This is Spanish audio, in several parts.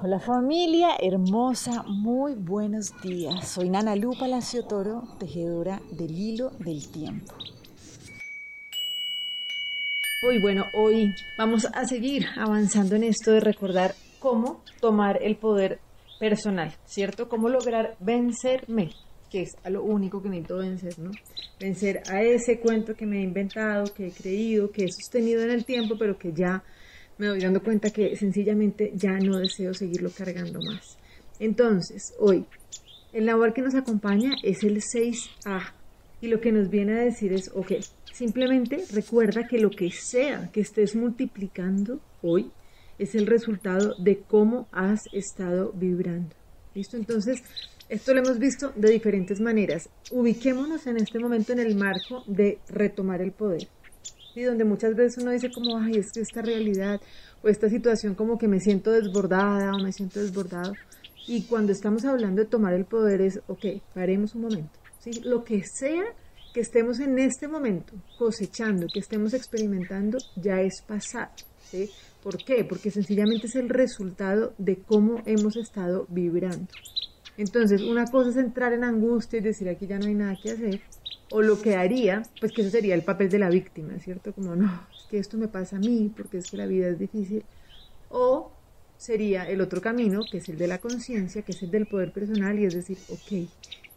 Hola familia hermosa, muy buenos días. Soy Nana Lu Palacio Toro, tejedora del hilo del tiempo. Hoy, bueno, hoy vamos a seguir avanzando en esto de recordar cómo tomar el poder personal, ¿cierto? Cómo lograr vencerme, que es a lo único que necesito vencer, ¿no? Vencer a ese cuento que me he inventado, que he creído, que he sostenido en el tiempo, pero que ya me voy dando cuenta que sencillamente ya no deseo seguirlo cargando más. Entonces, hoy, el labor que nos acompaña es el 6A y lo que nos viene a decir es, ok, simplemente recuerda que lo que sea que estés multiplicando hoy es el resultado de cómo has estado vibrando. ¿Listo? Entonces, esto lo hemos visto de diferentes maneras. Ubiquémonos en este momento en el marco de retomar el poder donde muchas veces uno dice como, ay, es que esta realidad o esta situación como que me siento desbordada o me siento desbordado. Y cuando estamos hablando de tomar el poder es, ok, paremos un momento. ¿sí? Lo que sea que estemos en este momento cosechando, que estemos experimentando, ya es pasado. ¿sí? ¿Por qué? Porque sencillamente es el resultado de cómo hemos estado vibrando. Entonces, una cosa es entrar en angustia y decir aquí ya no hay nada que hacer, o lo que haría, pues que eso sería el papel de la víctima, ¿cierto? Como no, es que esto me pasa a mí porque es que la vida es difícil. O sería el otro camino, que es el de la conciencia, que es el del poder personal, y es decir, ok,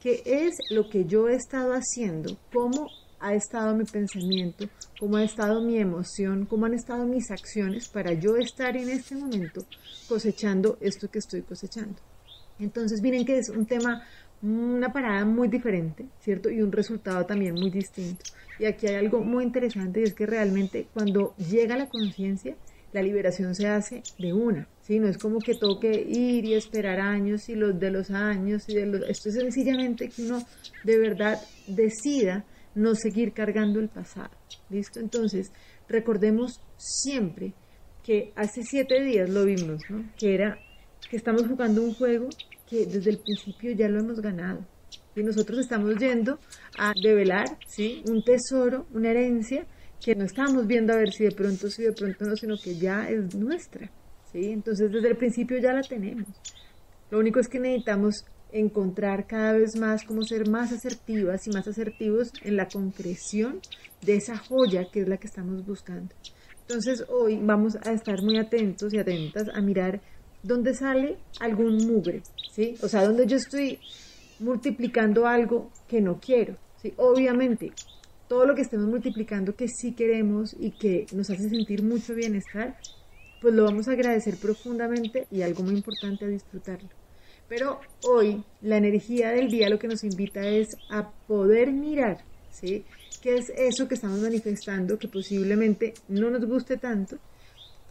¿qué es lo que yo he estado haciendo? ¿Cómo ha estado mi pensamiento? ¿Cómo ha estado mi emoción? ¿Cómo han estado mis acciones para yo estar en este momento cosechando esto que estoy cosechando? Entonces, miren que es un tema una parada muy diferente, ¿cierto? Y un resultado también muy distinto. Y aquí hay algo muy interesante y es que realmente cuando llega la conciencia, la liberación se hace de una, ¿sí? No es como que toque ir y esperar años y los de los años y de los... Esto es sencillamente que uno de verdad decida no seguir cargando el pasado, ¿listo? Entonces, recordemos siempre que hace siete días lo vimos, ¿no? Que era que estamos jugando un juego que desde el principio ya lo hemos ganado. Y nosotros estamos yendo a develar ¿sí? un tesoro, una herencia que no estamos viendo a ver si de pronto sí, de pronto no, sino que ya es nuestra. ¿sí? Entonces desde el principio ya la tenemos. Lo único es que necesitamos encontrar cada vez más cómo ser más asertivas y más asertivos en la concreción de esa joya que es la que estamos buscando. Entonces hoy vamos a estar muy atentos y atentas a mirar dónde sale algún mugre, ¿sí? O sea, donde yo estoy multiplicando algo que no quiero, ¿sí? Obviamente, todo lo que estemos multiplicando que sí queremos y que nos hace sentir mucho bienestar, pues lo vamos a agradecer profundamente y algo muy importante a disfrutarlo. Pero hoy la energía del día lo que nos invita es a poder mirar, ¿sí? ¿Qué es eso que estamos manifestando que posiblemente no nos guste tanto?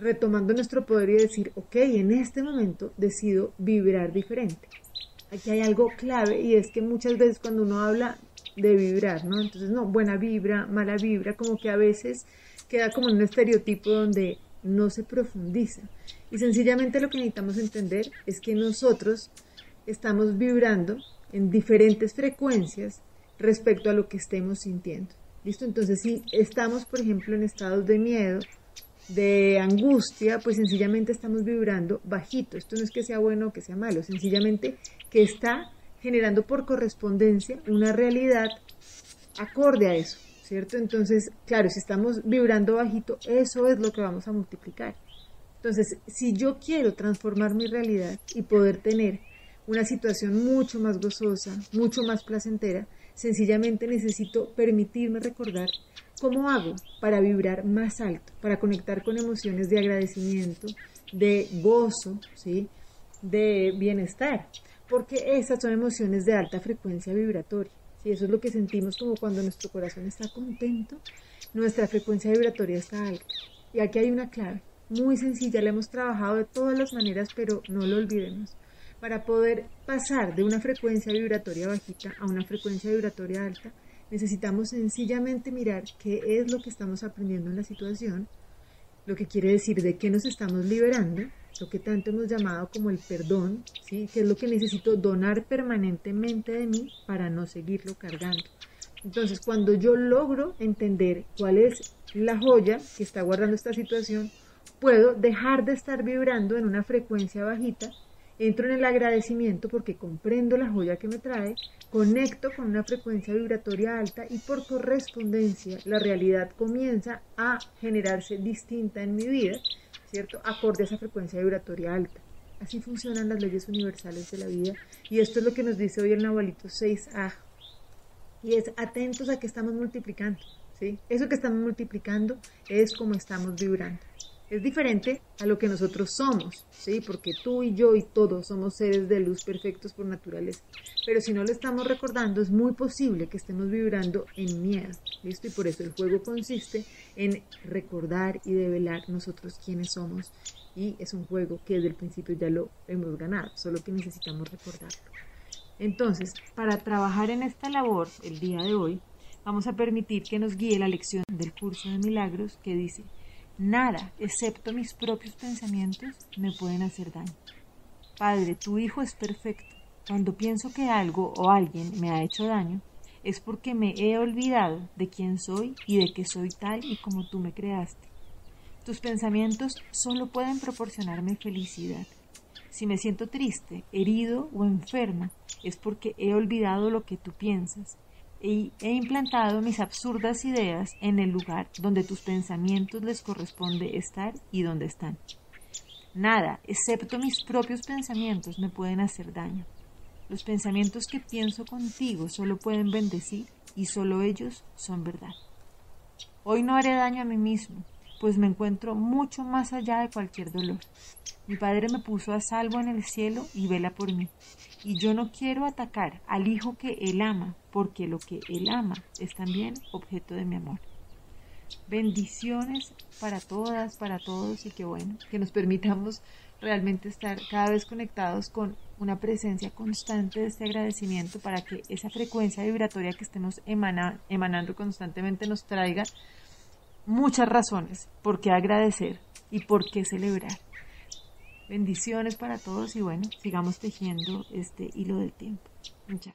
Retomando nuestro poder y decir, ok, en este momento decido vibrar diferente. Aquí hay algo clave y es que muchas veces cuando uno habla de vibrar, ¿no? Entonces, no, buena vibra, mala vibra, como que a veces queda como un estereotipo donde no se profundiza. Y sencillamente lo que necesitamos entender es que nosotros estamos vibrando en diferentes frecuencias respecto a lo que estemos sintiendo. ¿Listo? Entonces, si estamos, por ejemplo, en estados de miedo, de angustia, pues sencillamente estamos vibrando bajito. Esto no es que sea bueno o que sea malo, sencillamente que está generando por correspondencia una realidad acorde a eso, ¿cierto? Entonces, claro, si estamos vibrando bajito, eso es lo que vamos a multiplicar. Entonces, si yo quiero transformar mi realidad y poder tener una situación mucho más gozosa, mucho más placentera, sencillamente necesito permitirme recordar ¿Cómo hago para vibrar más alto, para conectar con emociones de agradecimiento, de gozo, ¿sí? de bienestar? Porque esas son emociones de alta frecuencia vibratoria. ¿sí? Eso es lo que sentimos como cuando nuestro corazón está contento, nuestra frecuencia vibratoria está alta. Y aquí hay una clave, muy sencilla, la hemos trabajado de todas las maneras, pero no lo olvidemos. Para poder pasar de una frecuencia vibratoria bajita a una frecuencia vibratoria alta, necesitamos sencillamente mirar qué es lo que estamos aprendiendo en la situación, lo que quiere decir de qué nos estamos liberando, lo que tanto hemos llamado como el perdón, ¿sí? qué es lo que necesito donar permanentemente de mí para no seguirlo cargando. Entonces, cuando yo logro entender cuál es la joya que está guardando esta situación, puedo dejar de estar vibrando en una frecuencia bajita, entro en el agradecimiento porque comprendo la joya que me trae, conecto con una frecuencia vibratoria alta y por correspondencia la realidad comienza a generarse distinta en mi vida, ¿cierto? Acorde a esa frecuencia vibratoria alta. Así funcionan las leyes universales de la vida y esto es lo que nos dice hoy el Nahualito 6A. Y es atentos a que estamos multiplicando, ¿sí? Eso que estamos multiplicando es como estamos vibrando es diferente a lo que nosotros somos, ¿sí? Porque tú y yo y todos somos seres de luz perfectos por naturaleza. Pero si no lo estamos recordando, es muy posible que estemos vibrando en miedo, ¿listo? Y por eso el juego consiste en recordar y develar nosotros quiénes somos. Y es un juego que desde el principio ya lo hemos ganado, solo que necesitamos recordarlo. Entonces, para trabajar en esta labor el día de hoy, vamos a permitir que nos guíe la lección del curso de milagros que dice, Nada, excepto mis propios pensamientos, me pueden hacer daño. Padre, tu Hijo es perfecto. Cuando pienso que algo o alguien me ha hecho daño, es porque me he olvidado de quién soy y de que soy tal y como tú me creaste. Tus pensamientos solo pueden proporcionarme felicidad. Si me siento triste, herido o enferma, es porque he olvidado lo que tú piensas he implantado mis absurdas ideas en el lugar donde tus pensamientos les corresponde estar y donde están. Nada, excepto mis propios pensamientos, me pueden hacer daño. Los pensamientos que pienso contigo solo pueden bendecir y solo ellos son verdad. Hoy no haré daño a mí mismo, pues me encuentro mucho más allá de cualquier dolor. Mi Padre me puso a salvo en el cielo y vela por mí y yo no quiero atacar al hijo que él ama, porque lo que él ama es también objeto de mi amor. Bendiciones para todas, para todos y que bueno, que nos permitamos realmente estar cada vez conectados con una presencia constante de este agradecimiento para que esa frecuencia vibratoria que estemos emanando constantemente nos traiga muchas razones por qué agradecer y por qué celebrar. Bendiciones para todos y bueno, sigamos tejiendo este hilo del tiempo. Chao.